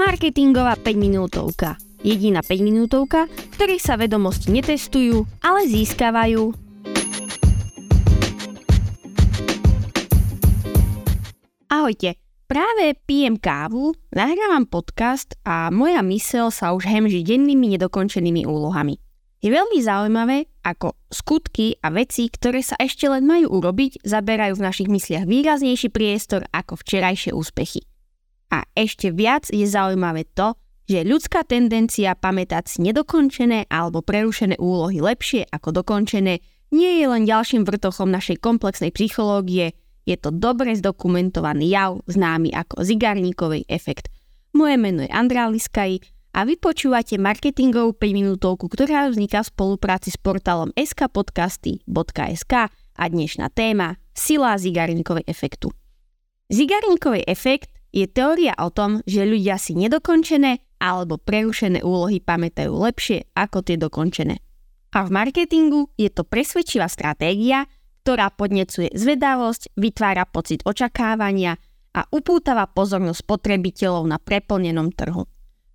Marketingová 5 minútovka. Jediná 5 minútovka, v ktorej sa vedomosti netestujú, ale získavajú. Ahojte, práve pijem kávu, nahrávam podcast a moja mysel sa už hemží dennými nedokončenými úlohami. Je veľmi zaujímavé, ako skutky a veci, ktoré sa ešte len majú urobiť, zaberajú v našich mysliach výraznejší priestor ako včerajšie úspechy. A ešte viac je zaujímavé to, že ľudská tendencia pamätať si nedokončené alebo prerušené úlohy lepšie ako dokončené nie je len ďalším vrtochom našej komplexnej psychológie, je to dobre zdokumentovaný jav známy ako zigarníkový efekt. Moje meno je Andrá Liskaj a vy počúvate marketingovú 5 minútovku, ktorá vzniká v spolupráci s portálom skpodcasty.sk a dnešná téma Sila zigarníkovej efektu. Zigarníkový efekt je teória o tom, že ľudia si nedokončené alebo prerušené úlohy pamätajú lepšie ako tie dokončené. A v marketingu je to presvedčivá stratégia, ktorá podnecuje zvedavosť, vytvára pocit očakávania a upútava pozornosť spotrebiteľov na preplnenom trhu.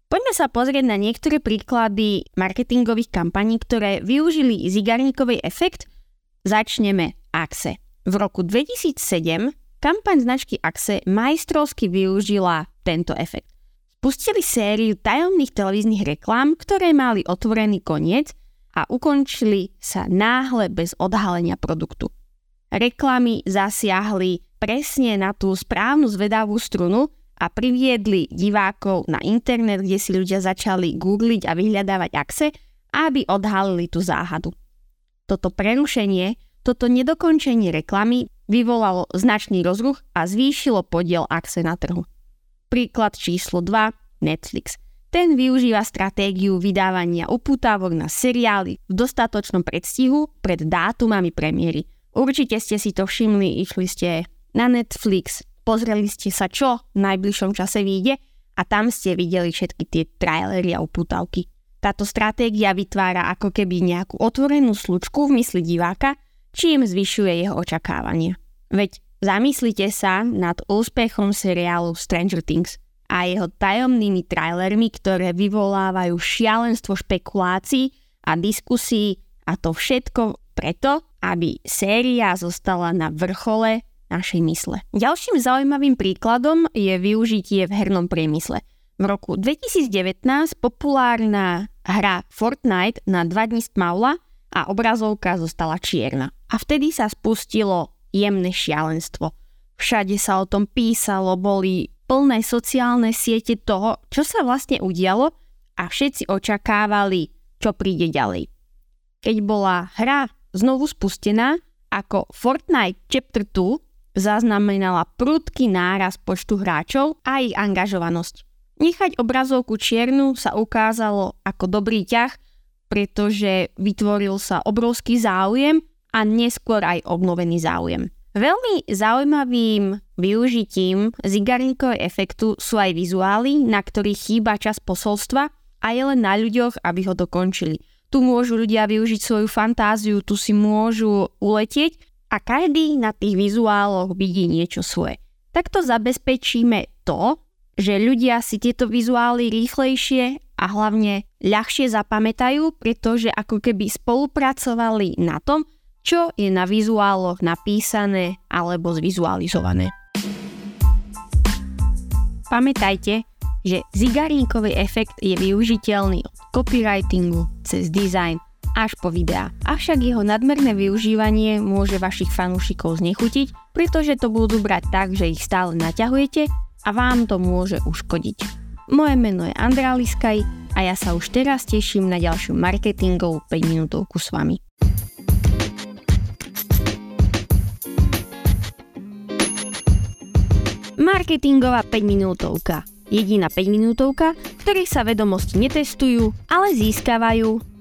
Poďme sa pozrieť na niektoré príklady marketingových kampaní, ktoré využili zigarníkový efekt. Začneme Axe. V roku 2007 kampaň značky Axe majstrovsky využila tento efekt. Spustili sériu tajomných televíznych reklám, ktoré mali otvorený koniec a ukončili sa náhle bez odhalenia produktu. Reklamy zasiahli presne na tú správnu zvedavú strunu a priviedli divákov na internet, kde si ľudia začali googliť a vyhľadávať axe, aby odhalili tú záhadu. Toto prerušenie, toto nedokončenie reklamy vyvolalo značný rozruch a zvýšilo podiel axe na trhu. Príklad číslo 2. Netflix. Ten využíva stratégiu vydávania uputávok na seriály v dostatočnom predstihu pred dátumami premiéry. Určite ste si to všimli, išli ste na Netflix, pozreli ste sa, čo v najbližšom čase vyjde a tam ste videli všetky tie trailery a uputavky. Táto stratégia vytvára ako keby nejakú otvorenú slučku v mysli diváka, čím zvyšuje jeho očakávanie. Veď zamyslite sa nad úspechom seriálu Stranger Things a jeho tajomnými trailermi, ktoré vyvolávajú šialenstvo špekulácií a diskusí a to všetko preto, aby séria zostala na vrchole našej mysle. Ďalším zaujímavým príkladom je využitie v hernom priemysle. V roku 2019 populárna hra Fortnite na 2 dní stmavla a obrazovka zostala čierna. A vtedy sa spustilo jemné šialenstvo. Všade sa o tom písalo, boli plné sociálne siete toho, čo sa vlastne udialo a všetci očakávali, čo príde ďalej. Keď bola hra znovu spustená, ako Fortnite Chapter 2 zaznamenala prudký náraz počtu hráčov a ich angažovanosť. Nechať obrazovku čiernu sa ukázalo ako dobrý ťah, pretože vytvoril sa obrovský záujem a neskôr aj obnovený záujem. Veľmi zaujímavým využitím zigarníkového efektu sú aj vizuály, na ktorých chýba čas posolstva a je len na ľuďoch, aby ho dokončili. Tu môžu ľudia využiť svoju fantáziu, tu si môžu uletieť a každý na tých vizuáloch vidí niečo svoje. Takto zabezpečíme to, že ľudia si tieto vizuály rýchlejšie a hlavne ľahšie zapamätajú, pretože ako keby spolupracovali na tom, čo je na vizuáloch napísané alebo zvizualizované. Pamätajte, že zigarínkový efekt je využiteľný od copywritingu cez design až po videá. Avšak jeho nadmerné využívanie môže vašich fanúšikov znechutiť, pretože to budú brať tak, že ich stále naťahujete a vám to môže uškodiť. Moje meno je Andrá Liskaj a ja sa už teraz teším na ďalšiu marketingovú 5 minútovku s vami. Marketingová 5 minútovka. Jediná 5 minútovka, v ktorej sa vedomosti netestujú, ale získavajú